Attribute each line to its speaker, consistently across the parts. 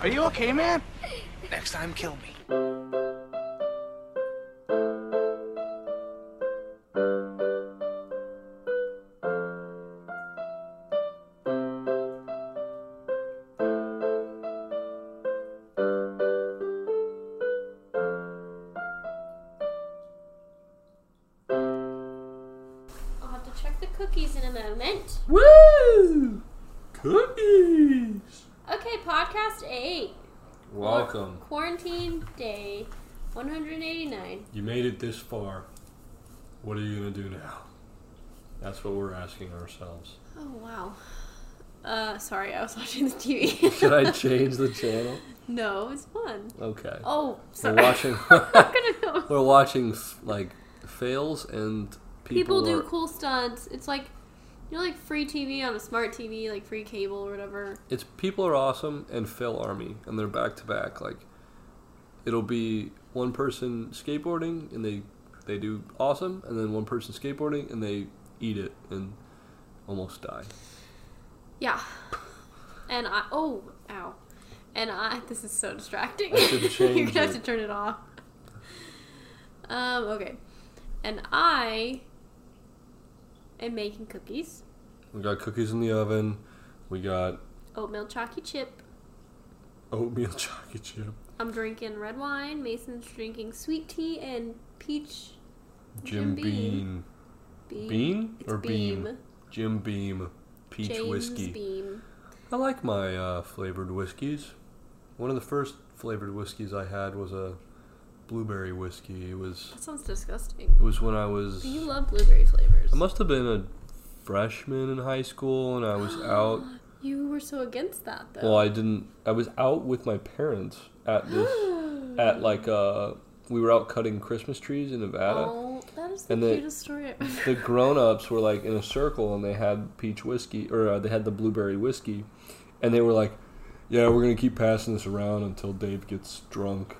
Speaker 1: Are you okay, man? Next time, kill me.
Speaker 2: It this far. What are you gonna do now? That's what we're asking ourselves.
Speaker 3: Oh, wow. Uh, sorry, I was watching the TV.
Speaker 2: Should I change the channel?
Speaker 3: no, it's fun.
Speaker 2: Okay.
Speaker 3: Oh,
Speaker 2: We're watching.
Speaker 3: Go.
Speaker 2: we're watching like fails and people,
Speaker 3: People do
Speaker 2: are-
Speaker 3: cool stunts. It's like, you know, like free TV on a smart TV, like free cable or whatever.
Speaker 2: It's people are awesome and fail army, and they're back to back. Like it'll be one person skateboarding and they they do awesome, and then one person skateboarding and they eat it and almost die.
Speaker 3: Yeah. And I, oh, ow. And I, this is so distracting. You're gonna have to turn it off. Um, okay. And I am making cookies.
Speaker 2: We got cookies in the oven. We got
Speaker 3: Oatmeal chalky chip.
Speaker 2: oatmeal chocolate chip,
Speaker 3: I'm drinking red wine. Mason's drinking sweet tea and peach
Speaker 2: Jim,
Speaker 3: Jim Beam.
Speaker 2: Bean,
Speaker 3: bean.
Speaker 2: Bean
Speaker 3: It's
Speaker 2: or Beam? Jim Beam, peach
Speaker 3: James
Speaker 2: whiskey.
Speaker 3: Beam.
Speaker 2: I like my uh, flavored whiskeys. One of the first flavored whiskeys I had was a blueberry whiskey. It was
Speaker 3: That sounds disgusting.
Speaker 2: it was when I was
Speaker 3: But you love blueberry flavors.
Speaker 2: I must have been a freshman in high school, and I was out.
Speaker 3: You were so against that, though.
Speaker 2: Well, I didn't. I was out with my parents at this at like uh we were out cutting Christmas trees in Nevada.
Speaker 3: Oh, that is the
Speaker 2: And the-
Speaker 3: cutest story ever.
Speaker 2: the grown-ups were like in a circle and they had peach whiskey or uh, they had the blueberry whiskey and they were like yeah we're gonna keep passing this around until dave gets drunk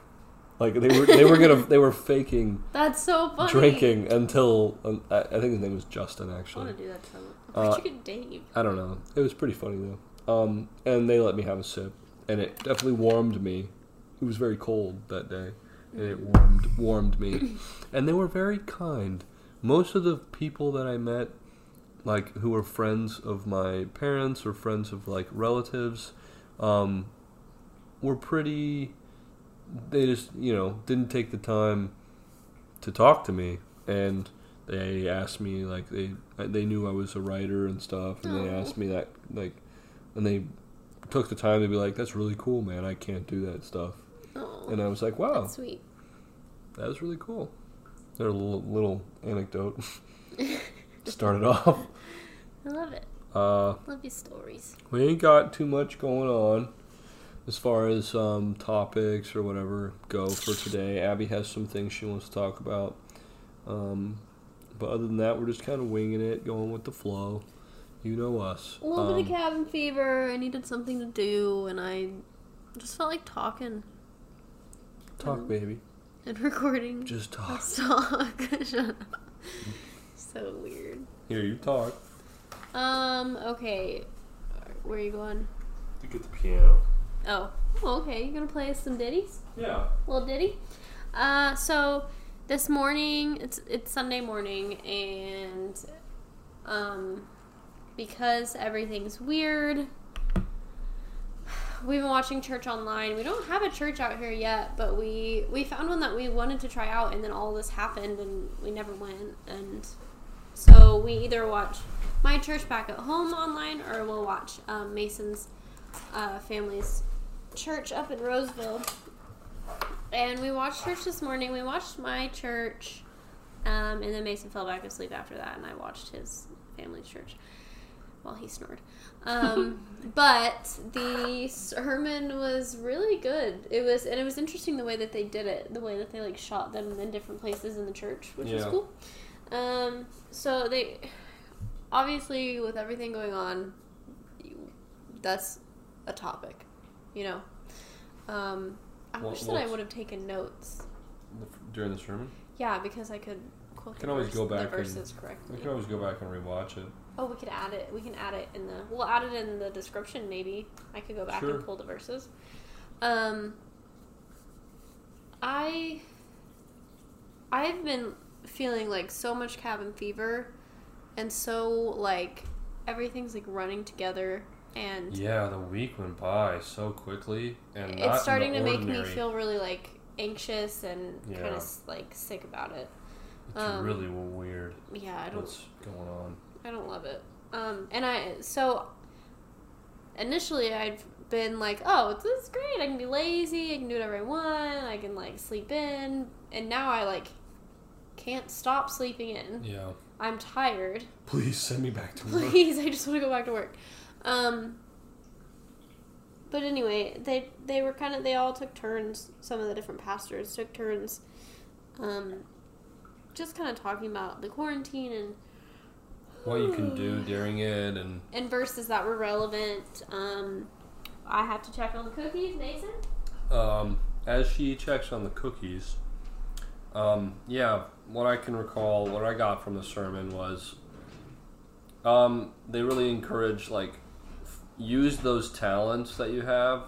Speaker 2: like they were they were gonna they were faking
Speaker 3: That's so funny.
Speaker 2: drinking until um, I, I think his name was justin
Speaker 3: I
Speaker 2: actually
Speaker 3: want to do that to him.
Speaker 2: Uh,
Speaker 3: Dave?
Speaker 2: i don't know it was pretty funny though um, and they let me have a sip and it definitely warmed me it was very cold that day and it warmed warmed me. And they were very kind. Most of the people that i met like who were friends of my parents or friends of like relatives um, were pretty they just you know didn't take the time to talk to me. And they asked me like they they knew I was a writer and stuff and they asked me that like and they took the time to be like that's really cool man. I can't do that stuff and I was like wow
Speaker 3: that's sweet.
Speaker 2: that was really cool their little little anecdote started off
Speaker 3: I love it.
Speaker 2: uh
Speaker 3: Love these stories.
Speaker 2: we ain't got too much going on as far as um, topics or whatever go for today. Abby has some things she wants to talk about. Um, but other than that, we're just kind of winging it, going with the flow. You know us.
Speaker 3: A little bit of
Speaker 2: Um,
Speaker 3: cabin fever. I needed something to do, and I just felt like talking
Speaker 2: talk, baby.
Speaker 3: and recording.
Speaker 2: Just talk.
Speaker 3: Let's talk. Shut up. So weird.
Speaker 2: Here, you talk.
Speaker 3: Um. Okay. Where are you going?
Speaker 2: To get the piano.
Speaker 3: Oh. Oh, okay. You're gonna play us some ditties?
Speaker 2: Yeah.
Speaker 3: A little ditty. Uh, so this morning, it's it's Sunday morning, and um, because everything's weird, we've been watching church online. We don't have a church out here yet, but we we found one that we wanted to try out, and then all this happened, and we never went. And so we either watch my church back at home online, or we'll watch um, Mason's uh, family's church up in Roseville. And we watched church this morning. We watched my church, um, and then Mason fell back asleep after that, and I watched his family's church while he snored. Um, but the sermon was really good. It was, and it was interesting the way that they did it, the way that they like shot them in different places in the church, which was cool. Um, so they, obviously, with everything going on, that's a topic, you know. Um, I wish that I would have taken notes.
Speaker 2: During the sermon?
Speaker 3: Yeah, because I could quote
Speaker 2: Can
Speaker 3: the,
Speaker 2: always
Speaker 3: verse-
Speaker 2: go back and-
Speaker 3: correctly.
Speaker 2: can always go back and rewatch it.
Speaker 3: Oh, we could add it. We can add it in the. We'll add it in the description. Maybe I could go back
Speaker 2: Sure.
Speaker 3: and pull the verses. Um, I I've been feeling like so much cabin fever, and so like everything's like running together, and
Speaker 2: Yeah, the week went by so quickly, and not
Speaker 3: it's starting to make me feel really like anxious and kind of like sick about it.
Speaker 2: It's
Speaker 3: um,
Speaker 2: really weird.
Speaker 3: Yeah, I don't
Speaker 2: What's going on?
Speaker 3: I don't love it. Um, and I so initially I'd been like, oh, this is great. I can be lazy. I can do whatever I want. I can like sleep in. And now I like can't stop sleeping in.
Speaker 2: Yeah.
Speaker 3: I'm tired.
Speaker 2: Please send me back to work.
Speaker 3: Please, I just want to go back to work. Um, but anyway, they they were kind of they all took turns. Some of the different pastors took turns, um, just kind of talking about the quarantine and
Speaker 2: what you can do during it, and
Speaker 3: and verses that were relevant. Um, I have to check on the cookies, Nathan.
Speaker 2: um, as she checks on the cookies, um, yeah, what I can recall, what I got from the sermon was, um, they really encourage like f- use those talents that you have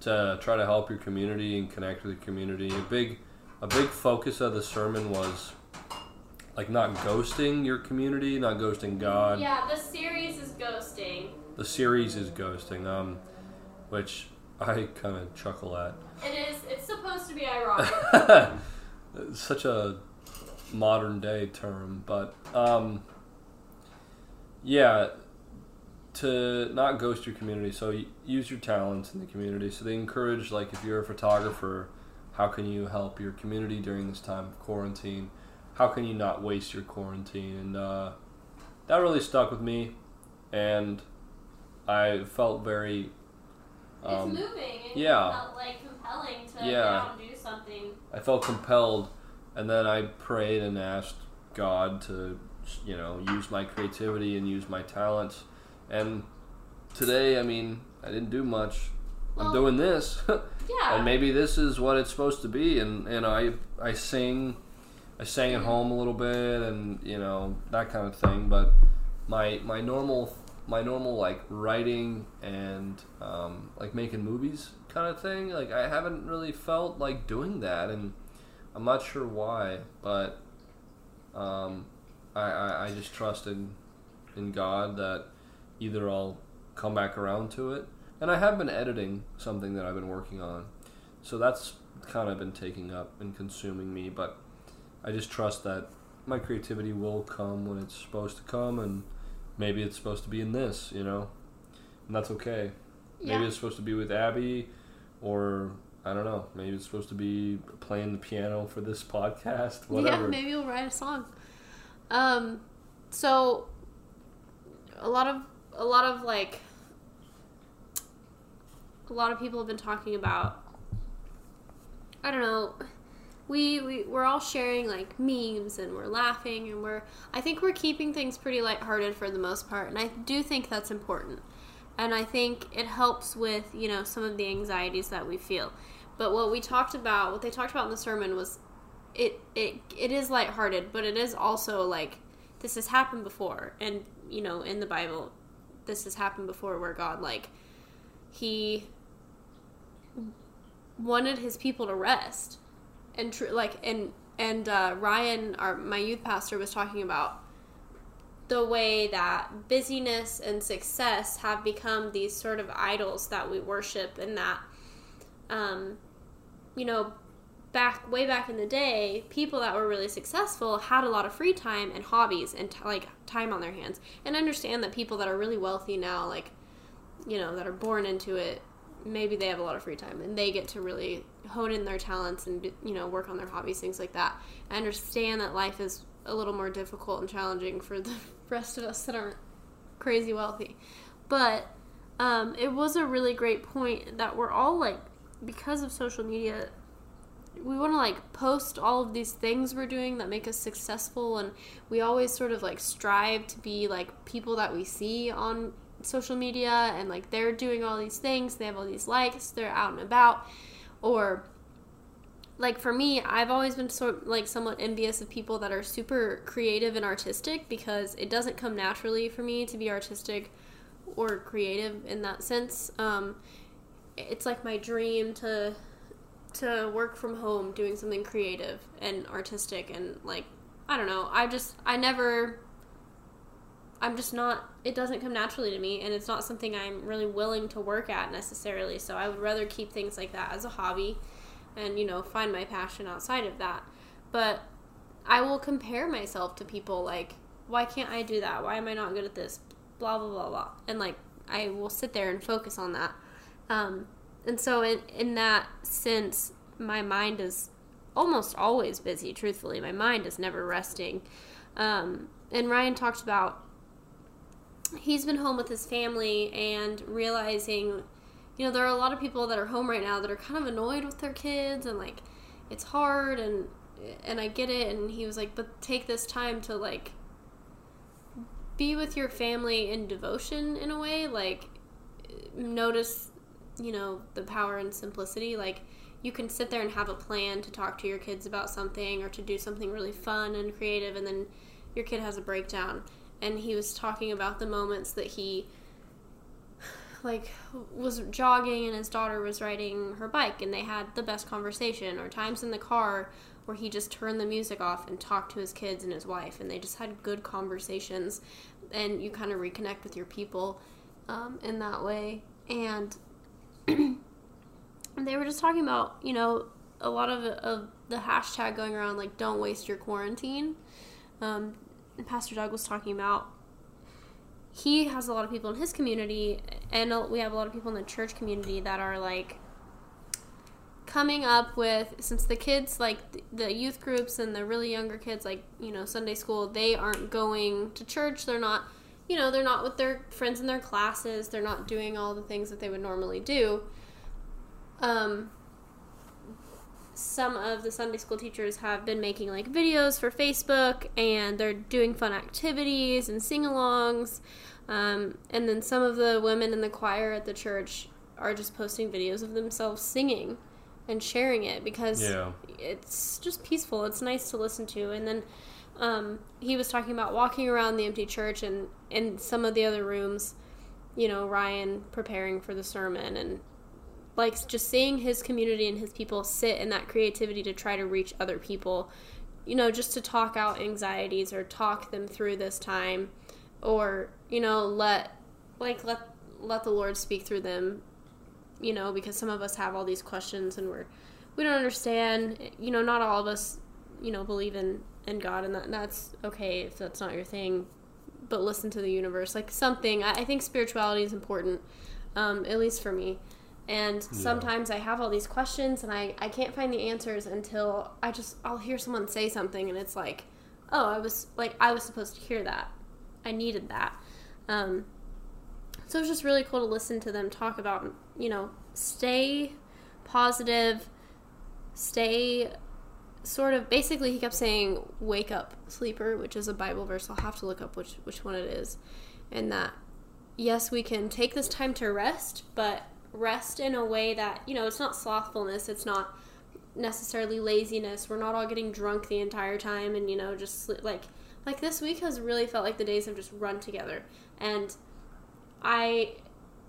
Speaker 2: to try to help your community and connect with the community. A big, a big focus of the sermon was like not ghosting your community, not ghosting God.
Speaker 3: Yeah, the series is ghosting.
Speaker 2: The series is ghosting, um, which I kind of chuckle at.
Speaker 3: It is. It's supposed to be ironic.
Speaker 2: Such a modern day term, but um, yeah, to not ghost your community. So use your talents in the community. So they encourage, like, if you're a photographer, how can you help your community during this time of quarantine? How can you not waste your quarantine? And uh, that really stuck with me, and I felt very. Um,
Speaker 3: it's moving. And
Speaker 2: yeah.
Speaker 3: compel- like compelling to
Speaker 2: Yeah.
Speaker 3: get out and do something.
Speaker 2: I felt compelled, and then I prayed and asked God to, you know, use my creativity and use my talents. And today, I mean, I didn't do much. I'm doing this,
Speaker 3: Yeah.
Speaker 2: and maybe this is what it's supposed to be. And and I I sing, I sang at home a little bit, and you know that kind of thing. But my my normal my normal like writing and um, like making movies kind of thing like i haven't really felt like doing that and i'm not sure why but um, I, I, I just trust in in god that either i'll come back around to it and i have been editing something that i've been working on so that's kind of been taking up and consuming me but i just trust that my creativity will come when it's supposed to come and maybe it's supposed to be in this, you know, and that's okay.
Speaker 3: Yeah.
Speaker 2: Maybe it's supposed to be with Abby, or I don't know. Maybe it's supposed to be playing the piano for this podcast. Whatever.
Speaker 3: Yeah, maybe you'll write a song. Um, so a lot of a lot of like a lot of people have been talking about. I don't know. We, we we're all sharing like memes and we're laughing and we're I think we're keeping things pretty lighthearted for the most part and I do think that's important. And I think it helps with, you know, some of the anxieties that we feel. But what we talked about, what they talked about in the sermon was it it it is lighthearted, but it is also like this has happened before, and you know in the Bible, this has happened before where God like he wanted his people to rest, and tr- like and and uh, Ryan, our my youth pastor, was talking about the way that busyness and success have become these sort of idols that we worship, and that um, you know back way back in the day, people that were really successful had a lot of free time and hobbies and t- like time on their hands. And I understand that people that are really wealthy now, like you know, that are born into it, maybe they have a lot of free time and they get to really hone in their talents and you know work on their hobbies, things like that. I understand that life is a little more difficult and challenging for the rest of us that aren't crazy wealthy, but um, it was a really great point that we're all like because of social media we want to like post all of these things we're doing that make us successful and we always sort of like strive to be like people that we see on social media and like they're doing all these things they have all these likes they're out and about or like for me i've always been sort like somewhat envious of people that are super creative and artistic because it doesn't come naturally for me to be artistic or creative in that sense um, it's like my dream to to work from home doing something creative and artistic and like I don't know. I just I never I'm just not it doesn't come naturally to me and it's not something I'm really willing to work at necessarily. So I would rather keep things like that as a hobby and you know find my passion outside of that. But I will compare myself to people like why can't I do that? Why am I not good at this? Blah blah blah blah. And like I will sit there and focus on that. Um, and so in in that sense, my mind is almost always busy. Truthfully, my mind is never resting. Um, and Ryan talked about he's been home with his family and realizing, you know, there are a lot of people that are home right now that are kind of annoyed with their kids and like it's hard and and I get it. And he was like, but take this time to like be with your family in devotion in a way like notice you know the power and simplicity like you can sit there and have a plan to talk to your kids about something or to do something really fun and creative and then your kid has a breakdown and he was talking about the moments that he like was jogging and his daughter was riding her bike and they had the best conversation or times in the car where he just turned the music off and talked to his kids and his wife, and they just had good conversations, and you kind of reconnect with your people um, in that way. And they were just talking about, you know, a lot of, of the hashtag going around like "Don't waste your quarantine." Um, Pastor Doug was talking about he has a lot of people in his community, and we have a lot of people in the church community that are like coming up with since the kids like the youth groups and the really younger kids like you know sunday school they aren't going to church. They're not you know they're not with their friends in their classes. They're not doing all the things that they would normally do. Um some of the sunday school teachers have been making like videos for facebook and they're doing fun activities and sing-alongs um, and then some of the women in the choir at the church are just posting videos of themselves singing and sharing it because
Speaker 2: Yeah.
Speaker 3: it's just peaceful. It's nice to listen to. And then um, he was talking about walking around the empty church and in some of the other rooms, you know, Ryan preparing for the sermon and like just seeing his community and his people sit in that creativity to try to reach other people, you know, just to talk out anxieties or talk them through this time or, you know, let like let let the Lord speak through them you know, because some of us have all these questions and we're we don't understand. You know, not all of us, you know, believe in in God, and that, that's okay if that's not your thing. But listen to the universe, like something. I, I think spirituality is important, um, at least for me. And sometimes I have all these questions, and I I can't find the answers until I just I'll hear someone say something, and it's like, oh, I was like I was supposed to hear that. I needed that. Um, so it's just really cool to listen to them talk about, you know, stay positive, stay sort of basically he kept saying wake up sleeper, which is a Bible verse. I'll have to look up which which one it is. And that yes, we can take this time to rest, but rest in a way that, you know, it's not slothfulness, it's not necessarily laziness. We're not all getting drunk the entire time and, you know, just like like this week has really felt like the days have just run together. And I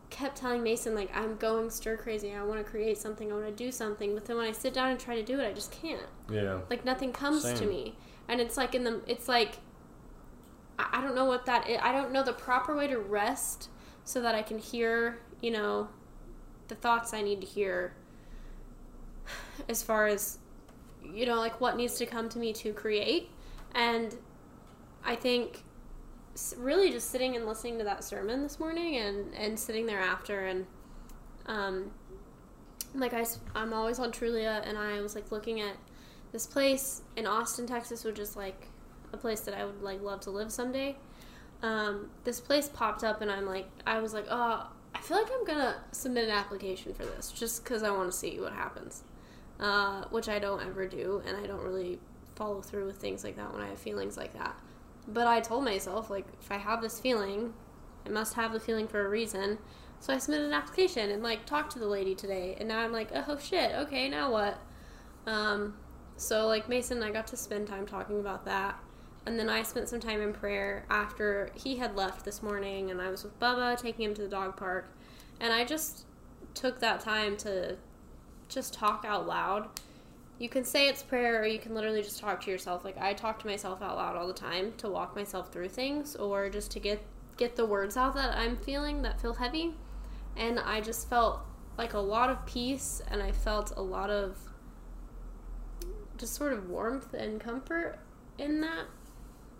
Speaker 3: kept telling Mason like I'm going stir crazy. I want to create something. I want to do something. But then when I sit down and try to do it, I just can't.
Speaker 2: Yeah.
Speaker 3: Like nothing comes to me. And it's like in the it's like I I don't know what that is. I don't know the proper way to rest so that I can hear, you know, the thoughts I need to hear as far as you know, like what needs to come to me to create. And I think really just sitting and listening to that sermon this morning and and sitting there after and um like I I'm always on Trulia and I was like looking at this place in Austin, Texas, which is like a place that I would like love to live someday. Um, this place popped up and I'm like I was like, "Oh, feel like I'm to submit an application for this just cuz I want to see what happens." Uh, which I don't ever do and I don't really follow through with things like that when I have feelings like that. But I told myself, like, if I have this feeling, I must have the feeling for a reason. So I submitted an application and, like, talked to the lady today. And now I'm like, oh, shit, okay, now what? Um, so, like, Mason and I got to spend time talking about that. And then I spent some time in prayer after he had left this morning. And I was with Bubba, taking him to the dog park. And I just took that time to just talk out loud. You can say it's prayer or you can literally just talk to yourself. Like I talk to myself out loud all the time to walk myself through things or just to get get the words out that I'm feeling that feel heavy. And I just felt like a lot of peace and I felt a lot of just sort of warmth and comfort in that.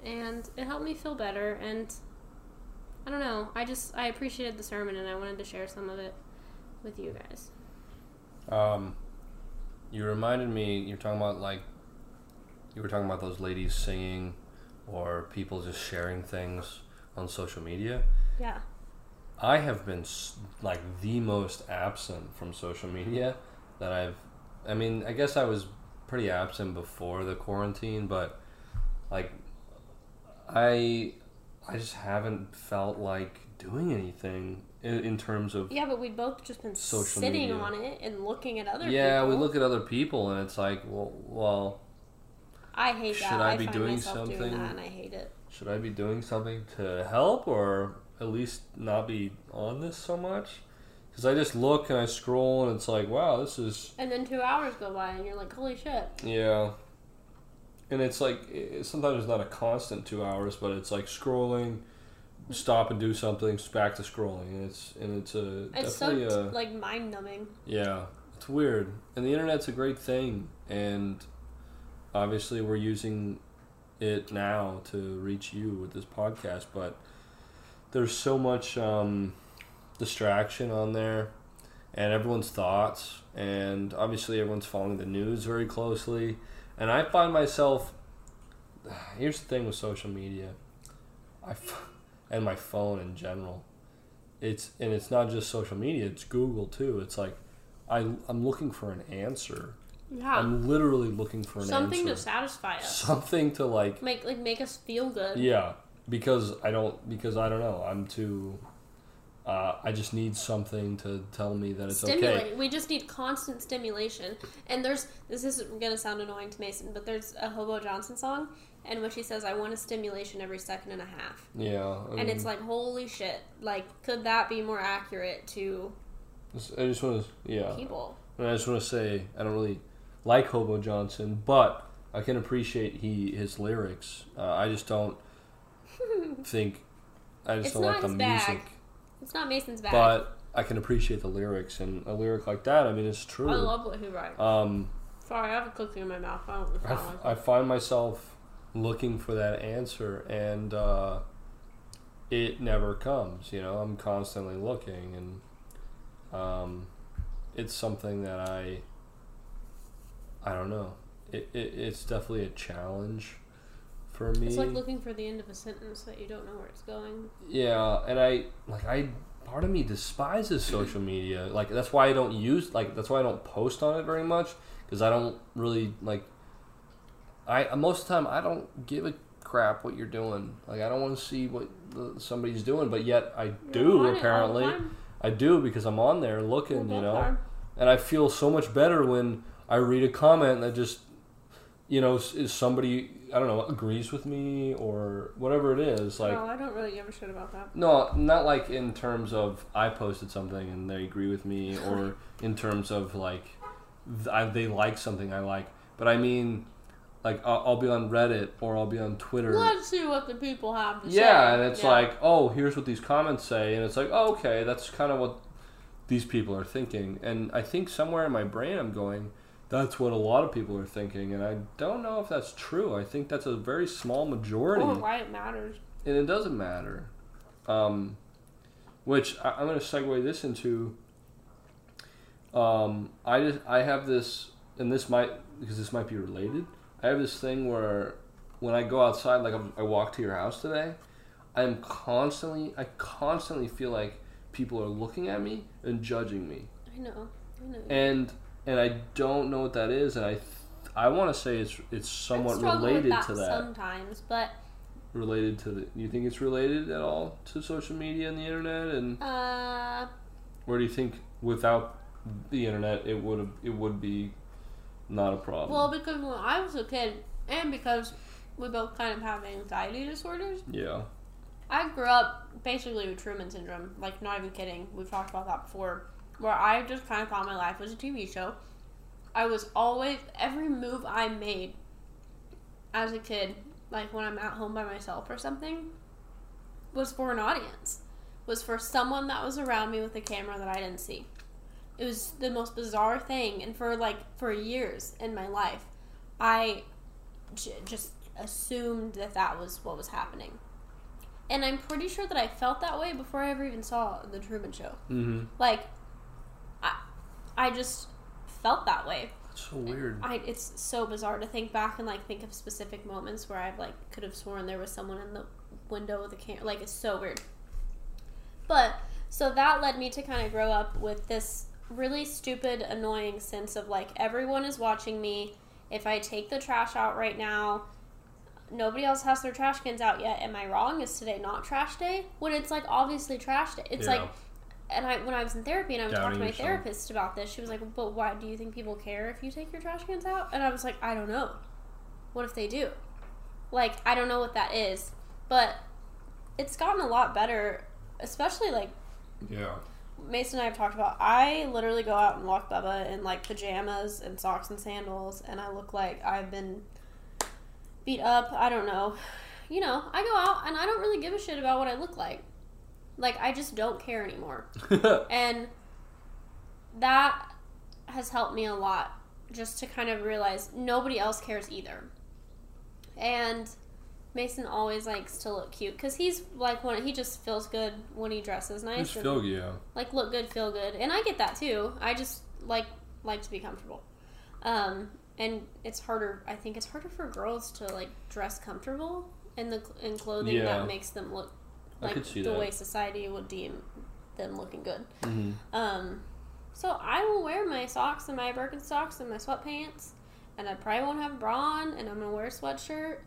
Speaker 3: And it helped me feel better and I don't know. I just I appreciated the sermon and I wanted to share some of it with you guys.
Speaker 2: Um, you reminded me. You're talking about like, you were talking about those ladies singing, or people just sharing things on social media.
Speaker 3: Yeah.
Speaker 2: I have been like the most absent from social media that I've. I mean, I guess I was pretty absent before the quarantine, but like, I, I just haven't felt like doing anything in, in terms of
Speaker 3: Yeah, but we'd both just been
Speaker 2: Social
Speaker 3: sitting
Speaker 2: media.
Speaker 3: on it and looking at other people.
Speaker 2: yeah,
Speaker 3: people.
Speaker 2: we look at other people and it's like, well, well,
Speaker 3: I hate that.
Speaker 2: Should I
Speaker 3: I,
Speaker 2: be doing
Speaker 3: doing
Speaker 2: something?
Speaker 3: that and I hate it.
Speaker 2: should I be doing something to help or at least not be on this so much? Because I just look and I scroll and it's like, wow, this is
Speaker 3: And then two hours go by and you're like, holy shit.
Speaker 2: yeah. And it's like it, sometimes it's not a constant two hours, but it's like scrolling, stop and do something, back to scrolling, and it's and it's a
Speaker 3: It's so
Speaker 2: definitely a
Speaker 3: like mind numbing.
Speaker 2: yeah, it's weird. And the internet's a great thing, and obviously we're using it now to reach you with this podcast. But there's so much um, distraction on there, and everyone's thoughts, and obviously everyone's following the news very closely. And I find myself. Here's the thing with social media, I and my phone in general. It's and it's not just social media; it's Google too. It's like I I'm looking for an answer.
Speaker 3: Yeah.
Speaker 2: I'm literally looking for an answer.
Speaker 3: Something to satisfy us.
Speaker 2: Something to like
Speaker 3: Make like make us feel good.
Speaker 2: yeah, because I don't because I don't know. I'm too. Uh, I just need something to tell me that it's
Speaker 3: Stimulate.
Speaker 2: okay.
Speaker 3: We just need constant stimulation. And there's this isn't gonna sound annoying to Mason, but there's a Hobo Johnson song in which he says, "I want a stimulation every second and a half,"
Speaker 2: Yeah, I
Speaker 3: and it's like, holy shit! Like, could that be more accurate to
Speaker 2: I just want to yeah.
Speaker 3: people?
Speaker 2: And I just want to say I don't really like Hobo Johnson, but I can appreciate he his lyrics. Uh, I just don't think I just
Speaker 3: It's
Speaker 2: don't like the music.
Speaker 3: bag. It's not Mason's bag.
Speaker 2: But I can appreciate the lyrics and a lyric like that. I mean, it's true.
Speaker 3: I love what he writes.
Speaker 2: um,
Speaker 3: Sorry, I have a cookie in my mouth. I don't
Speaker 2: I, f- I find myself looking for that answer, and uh, it never comes. You know, I'm constantly looking, and um, it's something that I I don't know. It, it it's definitely a challenge for me.
Speaker 3: It's like looking for the end of a sentence that you don't know where it's going.
Speaker 2: Yeah, and I like I part of me despises social media. Like that's why I don't use like that's why I don't post on it very much because I don't really like. I most of the time I don't give a crap what you're doing. Like I don't want to see what the, somebody's doing, but yet I do
Speaker 3: You're on it all the
Speaker 2: apparently. I do because I'm on there looking, you know,
Speaker 3: are.
Speaker 2: and I feel so much better when I read a comment that just, you know, is somebody I don't know agrees with me or whatever it is. Like
Speaker 3: no, I don't really give a shit about that.
Speaker 2: no, not like in terms of I posted something and they agree with me, or in terms of like I, they like something I like. But I mean, like I'll, I'll be on Reddit or I'll be on Twitter.
Speaker 3: Let's see what the people have to say.
Speaker 2: Yeah, and it's
Speaker 3: Yeah.
Speaker 2: like, oh, here's what these comments say, and it's like, oh, okay, that's kind of what these people are thinking. And I think somewhere in my brain, I'm going, that's what a lot of people are thinking, and I don't know if that's true. I think that's a very small majority
Speaker 3: or why it matters.
Speaker 2: and it doesn't matter. Um, which I, I'm going to segue this into. Um, I just I have this, and this might because this might be related. I have this thing where when I go outside, like I'm, I walk to your house today, I'm constantly I constantly feel like people are looking at me and judging me,
Speaker 3: I know. I know.
Speaker 2: and and I don't know what that is, and I. Th- I want to say it's it's somewhat related
Speaker 3: that
Speaker 2: to that
Speaker 3: sometimes, but
Speaker 2: related to the you think it's related at all to social media and the internet and
Speaker 3: uh,
Speaker 2: or do you think without the internet it would have it would be not a problem
Speaker 3: well, because when I was a kid, and because we both kind of have anxiety disorders,
Speaker 2: yeah
Speaker 3: I grew up basically with Truman syndrome. Like, not even kidding. We've talked about that before. Where I just kind of thought my life was a TV show. I was always every move I made as a kid, like when I'm at home by myself or something, was for an audience. Was for someone that was around me with a camera that I didn't see. It was the most bizarre thing, and for like for years in my life, I j- just assumed that that was what was happening. And I'm pretty sure that I felt that way before I ever even saw the Truman Show.
Speaker 2: Mm-hmm.
Speaker 3: Like, I just felt that way.
Speaker 2: That's so weird.
Speaker 3: I it's so bizarre to think back and like think of specific moments where I've like could have sworn there was someone in the window with a camera. Like it's so weird. But so that led me to kind of grow up with this really stupid, annoying sense of like everyone is watching me. If I take the trash out right now, nobody else has their trash cans out yet. Am I wrong? Is today not trash day? When it's like obviously trash day. It's
Speaker 2: Yeah.
Speaker 3: like and I when I was in therapy and I was talking
Speaker 2: Doubting
Speaker 3: to my
Speaker 2: yourself.
Speaker 3: therapist about this, she was like, "But why do you think people care if you take your trash cans out?" And I was like, "I don't know. What if they do? Like, I don't know what that is, but it's gotten a lot better, especially like
Speaker 2: Yeah.
Speaker 3: Mason and I have talked about. I literally go out and walk Bubba in like pajamas and socks and sandals, and I look like I've been beat up. I don't know. You know, I go out and I don't really give a shit about what I look like. Like, I just don't care anymore. And that has helped me a lot just to kind of realize nobody else cares either. And Mason always likes to look cute because he's like one. He just feels good when he dresses nice.
Speaker 2: Just feel yeah.
Speaker 3: like look good, feel good, and I get that too. I just like like to be comfortable, um, and it's harder. I think it's harder for girls to like dress comfortable in the in clothing
Speaker 2: Yeah.
Speaker 3: that makes them look like the
Speaker 2: that.
Speaker 3: way society would deem them looking good.
Speaker 2: Mm-hmm.
Speaker 3: Um, so I will wear my socks and my Birkenstocks and my sweatpants, and I probably won't have a bra on, and I'm gonna wear a sweatshirt.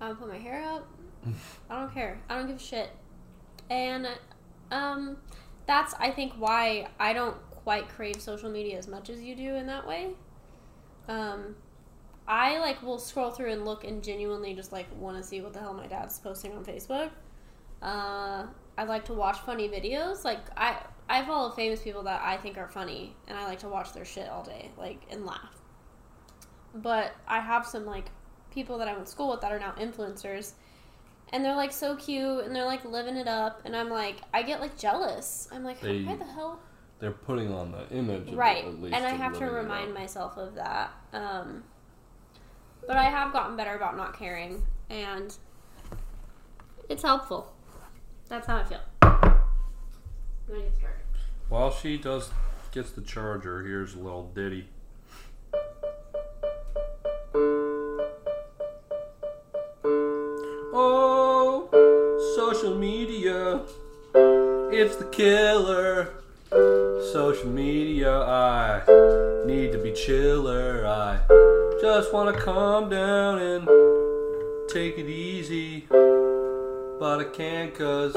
Speaker 3: I'm gonna put my hair up. I don't care. I don't give a shit. And um, that's I think why I don't quite crave social media as much as you do in that way. Um, I like will scroll through and look and genuinely just like want to see what the hell my dad's posting on Facebook. Uh, I like to watch funny videos. Like I I follow famous people that I think are funny, and I like to watch their shit all day, like and laugh. But I have some like people that I went to school with that are now influencers, and they're like so cute, and they're like living it up, and I'm like I get like jealous. I'm like
Speaker 2: They-
Speaker 3: why the hell
Speaker 2: They're putting on the image. Of
Speaker 3: right
Speaker 2: It, at least
Speaker 3: and i have to remind myself of that um, but i have gotten better about not caring and it's helpful that's how i feel?
Speaker 2: While she does gets the charger, here's a little ditty. Oh, social media, it's the killer. Social media, I need to be chiller. I just wanna calm down and take it easy. But I can't cause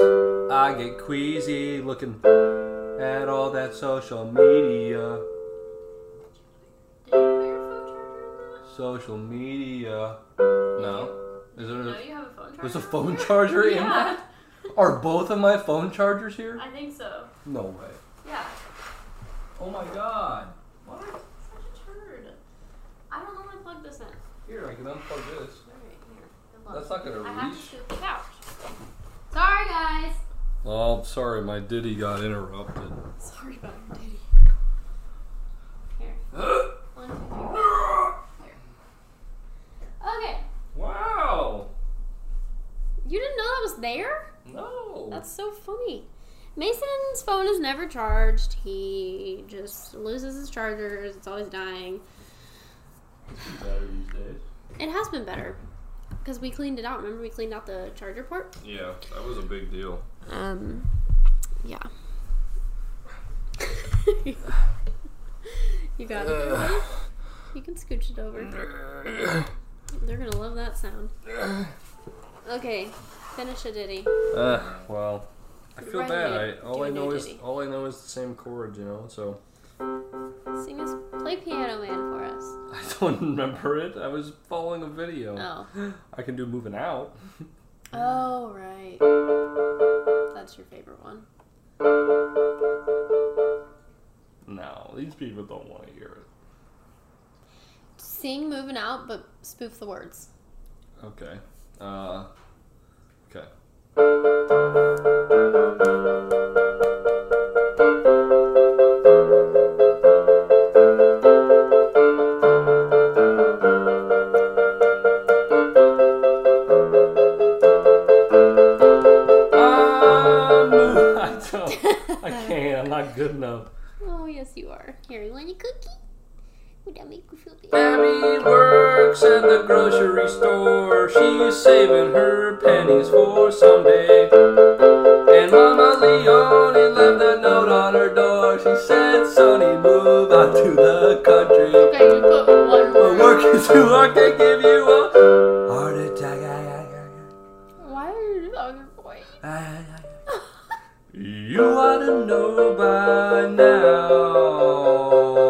Speaker 2: I get queasy looking at all that social media.
Speaker 3: Did you put your phone charger in that?
Speaker 2: Social media. No. Is there
Speaker 3: No,
Speaker 2: a,
Speaker 3: you have a phone charger.
Speaker 2: there's a phone charger in
Speaker 3: Yeah,
Speaker 2: that? Are both of my phone chargers here?
Speaker 3: I think so.
Speaker 2: No way.
Speaker 3: Yeah.
Speaker 2: Oh my god. What?
Speaker 3: Such a turd. I don't know how to plug this in.
Speaker 2: Here, I can unplug this.
Speaker 3: Alright, here.
Speaker 2: That's not gonna reach.
Speaker 3: I have to
Speaker 2: reach.
Speaker 3: scoot the couch. Sorry, guys.
Speaker 2: Oh, sorry, my ditty got interrupted.
Speaker 3: Sorry about your ditty. Here. One, two, three. Okay.
Speaker 2: wow.
Speaker 3: You didn't know that was there?
Speaker 2: No.
Speaker 3: That's so funny. Mason's phone is never charged. He just loses his chargers. It's always dying.
Speaker 2: better these days.
Speaker 3: It has been better because we cleaned it out. Remember, we cleaned out the charger port.
Speaker 2: Yeah, that was a big deal.
Speaker 3: Um, yeah. you got it, there. You can scooch it over. They're gonna love that sound. Okay, finish a ditty.
Speaker 2: Uh, well, I feel
Speaker 3: Right,
Speaker 2: bad.
Speaker 3: yeah.
Speaker 2: I all
Speaker 3: Do
Speaker 2: I
Speaker 3: a
Speaker 2: know is
Speaker 3: ditty.
Speaker 2: all I know is the same chord, you know. So
Speaker 3: Sing us, play Piano Man for us.
Speaker 2: I don't remember it. I was following a video.
Speaker 3: Oh.
Speaker 2: I can do moving out.
Speaker 3: Oh, right. That's your favorite one.
Speaker 2: No, these people don't want to hear it.
Speaker 3: Sing moving out, but spoof the words.
Speaker 2: Okay. Uh, okay. Not good enough.
Speaker 3: Oh yes, you are. Here, you want a cookie? Would that make you feel better?
Speaker 2: Abby works at the grocery store. She's saving her pennies for someday. And Mama Leone left a note on her door. She said, Sonny, move out to the country.
Speaker 3: Okay, you put one
Speaker 2: But
Speaker 3: word.
Speaker 2: working too hard can give you a heart attack.
Speaker 3: Why are you on your voice?
Speaker 2: You ought to know by now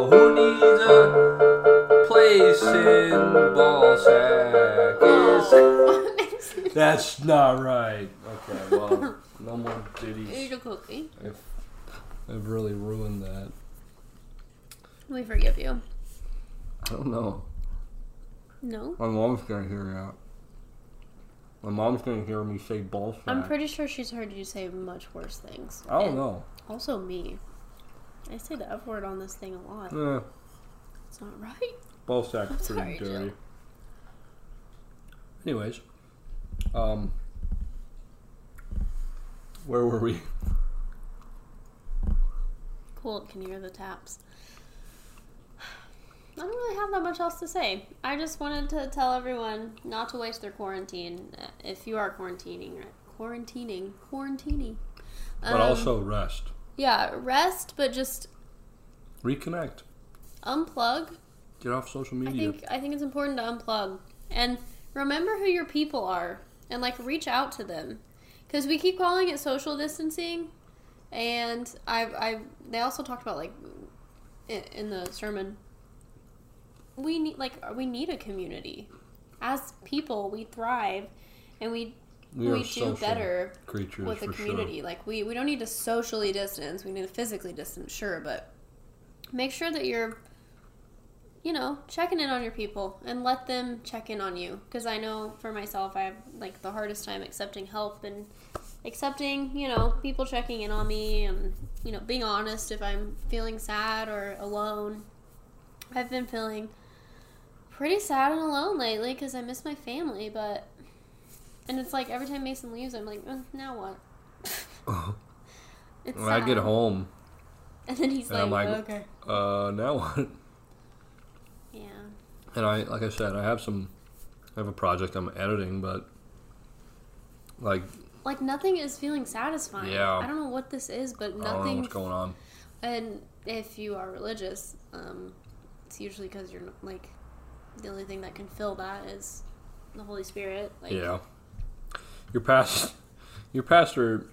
Speaker 2: who needs a place in Ballsack. Is oh. That's not right. Okay, well, no more ditties.
Speaker 3: Eat a cookie.
Speaker 2: I've, I've really ruined that.
Speaker 3: We forgive you.
Speaker 2: I don't know.
Speaker 3: No,
Speaker 2: My mom's gonna hear that. My mom's gonna hear me say Ballsack.
Speaker 3: I'm pretty sure she's heard you say much worse things.
Speaker 2: I don't
Speaker 3: And
Speaker 2: know.
Speaker 3: Also me. I say the F word on this thing a lot.
Speaker 2: Eh,
Speaker 3: It's not right. I'm
Speaker 2: pretty
Speaker 3: sorry,
Speaker 2: dirty.
Speaker 3: Joe.
Speaker 2: Anyways, um, where were we?
Speaker 3: Cool. Can you hear the taps? I don't really have that much else to say. I just wanted to tell everyone not to waste their quarantine. uh, If you are quarantining, right? quarantining, quarantining.
Speaker 2: But
Speaker 3: Um,
Speaker 2: also rest,
Speaker 3: yeah, rest, but just
Speaker 2: reconnect,
Speaker 3: unplug.
Speaker 2: get off social media.
Speaker 3: I think I think it's important to unplug and remember who your people are and like reach out to them because we keep calling it social distancing, and I've I they also talked about like in, in the sermon. We need like we need a community. As people, we thrive, and we
Speaker 2: we,
Speaker 3: we, do better
Speaker 2: creatures
Speaker 3: with
Speaker 2: for
Speaker 3: community. Like we, we don't need to socially distance. We need to physically distance, sure, but make sure that you're, you know, checking in on your people and let them check in on you. Because I know for myself, I have like the hardest time accepting help and accepting, you know, people checking in on me and you know being honest if I'm feeling sad or alone. I've been feeling pretty sad and alone lately because I miss my family, but and it's like every time Mason leaves, I'm like, "Uh, now what? it's
Speaker 2: When I get home,
Speaker 3: and then he's
Speaker 2: and
Speaker 3: like,
Speaker 2: I'm like,
Speaker 3: okay,
Speaker 2: uh, now what?
Speaker 3: yeah,
Speaker 2: And I, like I said, I have some, I have a project I'm editing, but like,
Speaker 3: like nothing is feeling satisfying.
Speaker 2: Yeah.
Speaker 3: I don't know what this is, but
Speaker 2: I don't know
Speaker 3: nothing.
Speaker 2: what's going on.
Speaker 3: And if you are religious, um, it's usually because you're like the only thing that can fill that is the Holy Spirit. Like,
Speaker 2: Yeah. Your past, your pastor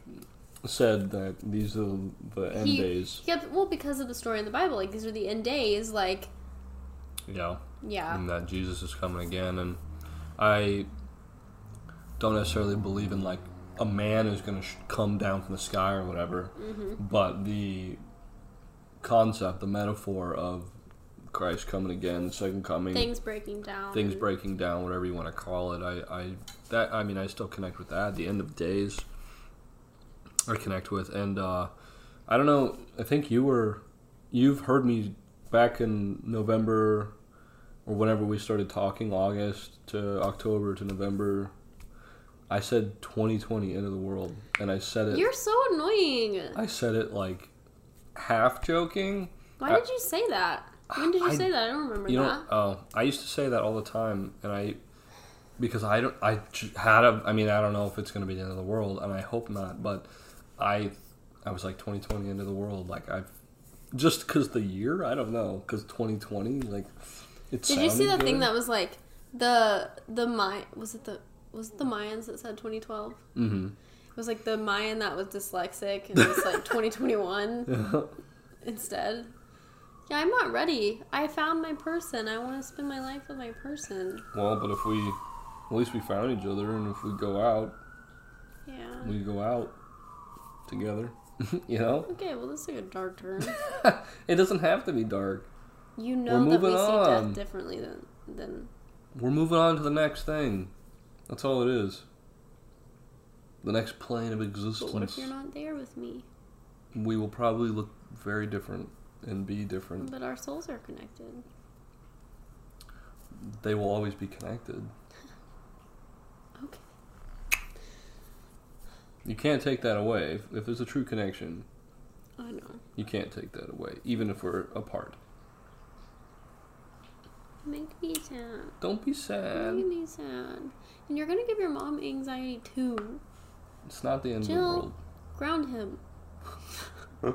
Speaker 2: said that these are the end
Speaker 3: He-
Speaker 2: days.
Speaker 3: Yeah, well, because of the story in the Bible, like these are the end days. Like,
Speaker 2: Yeah.
Speaker 3: yeah,
Speaker 2: and that Jesus is coming again. And I don't necessarily believe in like a man is going to sh- come down from the sky or whatever,
Speaker 3: Mm-hmm.
Speaker 2: but the concept, the metaphor of Christ coming again, the second coming,
Speaker 3: things breaking down.
Speaker 2: things breaking down, whatever you want to call it. I, I that I mean, I still connect with that. The end of days, I connect with, and uh, I don't know. I think you were, you've heard me back in November, or whenever we started talking, August to October to November. I said 2020 end of the world, and I said it.
Speaker 3: You're so annoying.
Speaker 2: I said it like half joking.
Speaker 3: Why
Speaker 2: I-
Speaker 3: did you say that? When did you
Speaker 2: I-
Speaker 3: say that? I don't remember
Speaker 2: You
Speaker 3: that.
Speaker 2: know, oh, I used to say that all the time, and I, because I don't, I had a, I mean, I don't know if it's going to be the end of the world, and I hope not, but I, I was like 2020 end of the world, like I've, just because the year, I don't know, because 2020, like, it
Speaker 3: Did you see that thing that was like the the my was it the was it the Mayans that said 2012?
Speaker 2: Mm-hmm.
Speaker 3: It was like the Mayan that was dyslexic and it was like 2021 instead. Yeah, I'm not ready. I found my person. I want to spend my life with my person.
Speaker 2: well, but if we, at least we found each other, and if we go out,
Speaker 3: Yeah.
Speaker 2: we go out together. you know,
Speaker 3: Okay, well, this took a dark turn.
Speaker 2: it doesn't have to be dark.
Speaker 3: You know that we
Speaker 2: moving
Speaker 3: see
Speaker 2: on.
Speaker 3: death differently than than.
Speaker 2: We're moving on to the next thing. That's all it is. The next plane of
Speaker 3: But what if
Speaker 2: existence.
Speaker 3: you're not there with me?
Speaker 2: We will probably look very different and be different.
Speaker 3: But our souls are connected.
Speaker 2: They will always be connected.
Speaker 3: Okay.
Speaker 2: You can't take that away. If, if there's a true connection,
Speaker 3: I know.
Speaker 2: you can't take that away, even if we're apart.
Speaker 3: Make me sad.
Speaker 2: Don't be sad.
Speaker 3: Make me sad. And you're gonna give your mom anxiety too.
Speaker 2: It's not the end
Speaker 3: Jill.
Speaker 2: of the world.
Speaker 3: Ground him.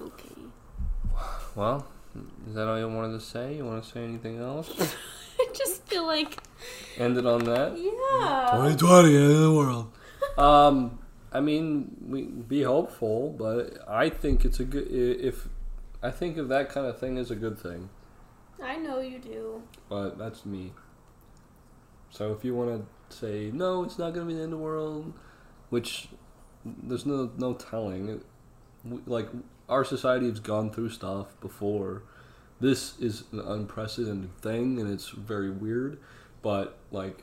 Speaker 3: okay.
Speaker 2: Well, is that all you wanted to say? You want to say anything else?
Speaker 3: I just feel like.
Speaker 2: End it on that.
Speaker 3: Yeah.
Speaker 2: 2020, end of the world. Um, I mean, we be hopeful, but I think it's a good. If I think of that kind of thing as a good thing,
Speaker 3: I know you do.
Speaker 2: but that's me. So if you want to say no, it's not going to be the end of the world, which there's no no telling. Like our society has gone through stuff before. This is an unprecedented thing, and it's very weird. But like,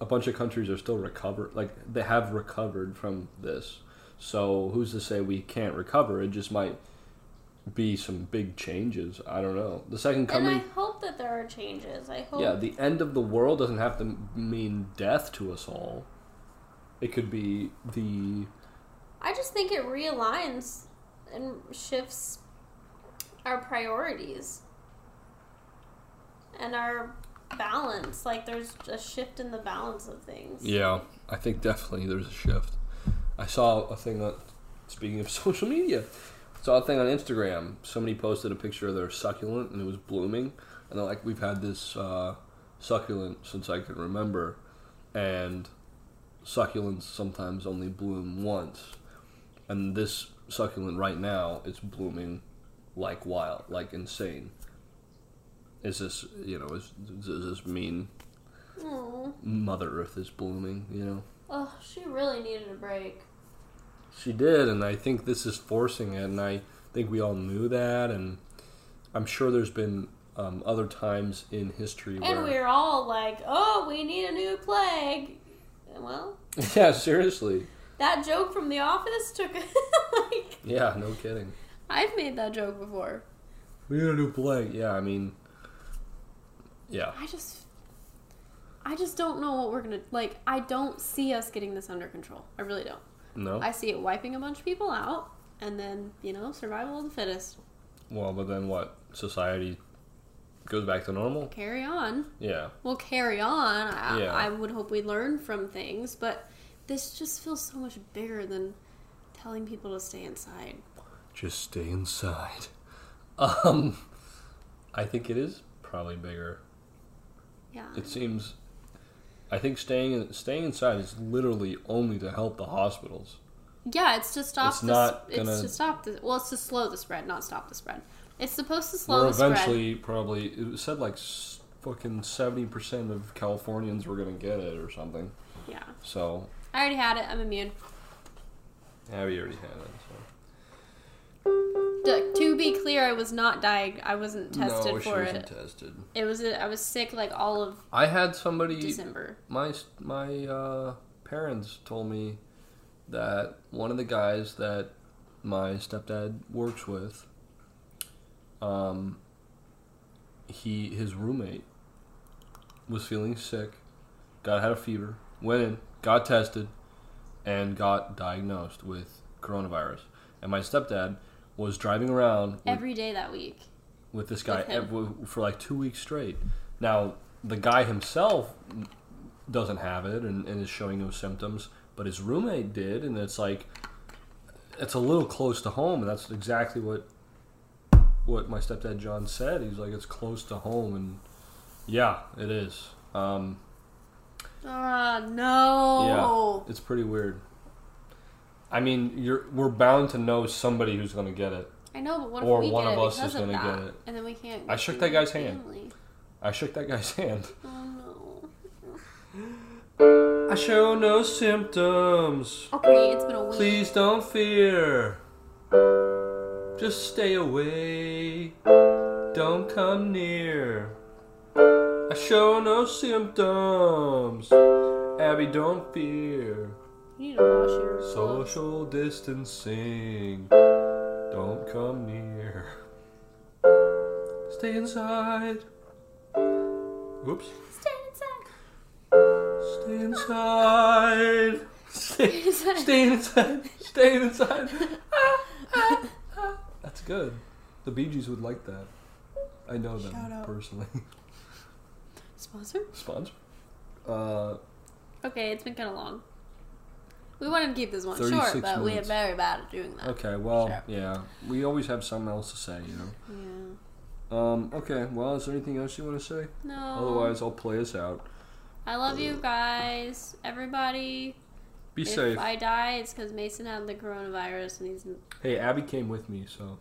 Speaker 2: a bunch of countries are still recovered. Like they have recovered from this. So who's to say we can't recover? It just might be some big changes. I don't know. The second coming.
Speaker 3: And I hope that there are changes. I hope.
Speaker 2: Yeah, the end of the world doesn't have to mean death to us all. It could be the
Speaker 3: I just think it realigns and shifts our priorities and our balance. Like there's a shift in the balance of things.
Speaker 2: yeah. I think definitely there's a shift. I saw a thing on speaking of social media. Saw a thing on Instagram. Somebody posted a picture of their succulent and it was blooming, and they're like, "We've had this uh, succulent since I can remember," and succulents sometimes only bloom once, and this succulent right now it's blooming like wild, like insane. Is this you know is does this mean
Speaker 3: Oh,
Speaker 2: Mother Earth is blooming? You know.
Speaker 3: oh, she really needed a break.
Speaker 2: She did, and I think this is forcing it, and I think we all knew that, and I'm sure there's been um, other times in history
Speaker 3: And
Speaker 2: where,
Speaker 3: we're all like, "Oh, we need a new plague." Well,
Speaker 2: yeah, seriously,
Speaker 3: that joke from The Office took like
Speaker 2: yeah, no kidding.
Speaker 3: I've made that joke before.
Speaker 2: We need a new play. Yeah, I mean, yeah,
Speaker 3: I just I just don't know what we're to like I don't see us getting this under control. I really don't.
Speaker 2: no.
Speaker 3: I see it wiping a bunch of people out and then, you know, survival of the fittest.
Speaker 2: well, but then what? Society goes back to normal.
Speaker 3: Carry on.
Speaker 2: Yeah,
Speaker 3: We'll carry on. I,
Speaker 2: Yeah.
Speaker 3: I would hope we learn from things, but this just feels so much bigger than telling people to stay inside.
Speaker 2: just stay inside. Um, I think it is probably bigger.
Speaker 3: Yeah.
Speaker 2: It seems. I think staying staying inside is literally only to help the hospitals.
Speaker 3: Yeah, it's to stop.
Speaker 2: It's
Speaker 3: the,
Speaker 2: not
Speaker 3: It's
Speaker 2: gonna-
Speaker 3: to stop the. Well, it's to slow the spread, not stop the spread. It's supposed to slow
Speaker 2: Or
Speaker 3: the spread.
Speaker 2: eventually, probably it was said like fucking seventy percent of Californians were gonna get it or something.
Speaker 3: Yeah,
Speaker 2: So
Speaker 3: I already had it. I'm immune.
Speaker 2: yeah, we already had it. So.
Speaker 3: D- to be clear, I was not diag. I wasn't tested
Speaker 2: no, she
Speaker 3: for
Speaker 2: wasn't
Speaker 3: it.
Speaker 2: tested.
Speaker 3: It was. A, I was sick like all of
Speaker 2: I had somebody.
Speaker 3: December.
Speaker 2: My my uh, parents told me that one of the guys that my stepdad works with, um, he his roommate was feeling sick, got had a fever, went in, got tested, and got diagnosed with coronavirus. And my stepdad was driving around with,
Speaker 3: Every day that week.
Speaker 2: with this guy
Speaker 3: with him.
Speaker 2: ev- for like two weeks straight. Now the guy himself doesn't have it and, and is showing no symptoms, but his roommate did, and it's like it's a little close to home, and that's exactly what what my stepdad John said. He's like, it's close to home, and yeah, it is. Um,
Speaker 3: Ah, no.
Speaker 2: yeah, it's pretty weird. I mean, you're we're bound to know somebody who's going to get it.
Speaker 3: I know, but what if
Speaker 2: Or
Speaker 3: we
Speaker 2: one
Speaker 3: get
Speaker 2: of
Speaker 3: it
Speaker 2: us
Speaker 3: because
Speaker 2: is
Speaker 3: of
Speaker 2: gonna
Speaker 3: that?
Speaker 2: get it.
Speaker 3: And then we can't.
Speaker 2: I shook that guy's hand.
Speaker 3: family.
Speaker 2: I shook that guy's hand.
Speaker 3: Oh no.
Speaker 2: I show no symptoms.
Speaker 3: Okay, it's been a week.
Speaker 2: Please don't fear. Just stay away. Don't come near. I show no symptoms. Abby, don't fear.
Speaker 3: You need to wash your.
Speaker 2: Social distancing. Don't come near. Stay inside. Oops.
Speaker 3: Stay inside.
Speaker 2: Stay inside. Stay,
Speaker 3: inside.
Speaker 2: stay inside. Stay inside. That's good. The Bee Gees would like that. I know them personally.
Speaker 3: Sponsor?
Speaker 2: Sponsor? Uh,
Speaker 3: Okay, it's been kind of long. We wanted to keep this one
Speaker 2: 36
Speaker 3: short, but we are very bad at doing that.
Speaker 2: okay, well,
Speaker 3: Sure.
Speaker 2: yeah. We always have something else to say, you know.
Speaker 3: Yeah.
Speaker 2: Um, okay, well, is there anything else you want to say?
Speaker 3: No.
Speaker 2: Otherwise, I'll play us out.
Speaker 3: I love you guys. Everybody.
Speaker 2: Be
Speaker 3: if
Speaker 2: safe.
Speaker 3: I die, it's because Mason had the coronavirus and he's.
Speaker 2: Hey, Abby came with me, so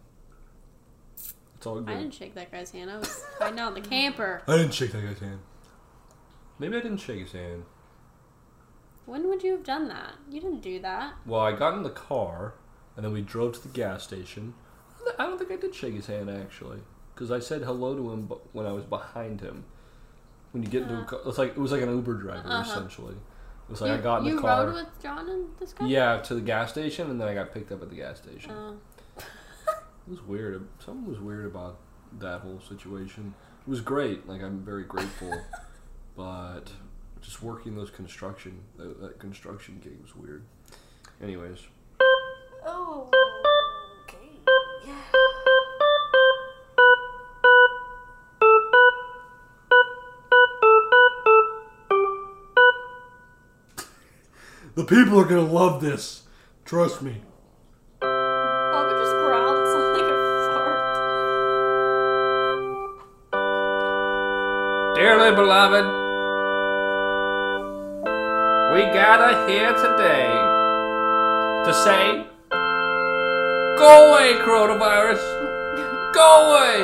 Speaker 2: it's all good.
Speaker 3: I didn't shake that guy's hand. I was hiding out in the camper.
Speaker 2: I didn't shake that guy's hand. Maybe I didn't shake his hand.
Speaker 3: When would you have done that? You didn't do that.
Speaker 2: Well, I got in the car, and then we drove to the gas station. I don't think I did shake his hand actually, because I said hello to him when I was behind him. When you get into a car, it's like it was like an Uber driver
Speaker 3: Uh-huh.
Speaker 2: essentially. It was like
Speaker 3: you,
Speaker 2: I got in the car.
Speaker 3: You rode with John and this guy?
Speaker 2: yeah, to the gas station, and then I got picked up at the gas station.
Speaker 3: Oh.
Speaker 2: It was weird. Something was weird about that whole situation. It was great. Like I'm very grateful, but just working those construction that, that construction gig was weird. Anyways,
Speaker 3: Oh. Okay. Yeah.
Speaker 2: the people are gonna love this. Trust me.
Speaker 3: Bubba just growled something like a fart.
Speaker 2: Dearly beloved, we gather here today to say, Go away, coronavirus! Go away!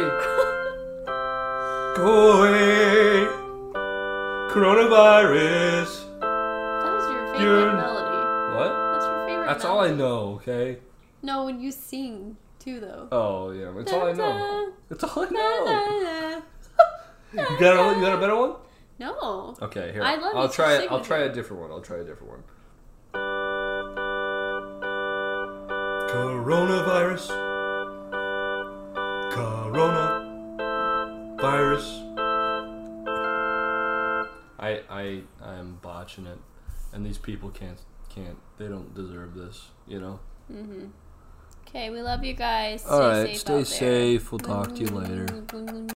Speaker 2: Go away! Coronavirus!
Speaker 3: That is your favorite
Speaker 2: You're-
Speaker 3: melody.
Speaker 2: What?
Speaker 3: That's your favorite
Speaker 2: That's all I know, okay?
Speaker 3: No, when you sing too, though.
Speaker 2: Oh, yeah, that's all I know. That's all I know. You got a, you got a better one?
Speaker 3: No.
Speaker 2: Okay, here.
Speaker 3: I love
Speaker 2: I'll try.
Speaker 3: sing
Speaker 2: I'll try a different one. I'll try a different one. Coronavirus. Corona. Virus. I I I am botching it, and these people can't can't. They don't deserve this. You know.
Speaker 3: Mm-hmm. Okay, we love you guys.
Speaker 2: All
Speaker 3: stay
Speaker 2: right,
Speaker 3: safe
Speaker 2: stay
Speaker 3: out
Speaker 2: safe. We'll talk to you later.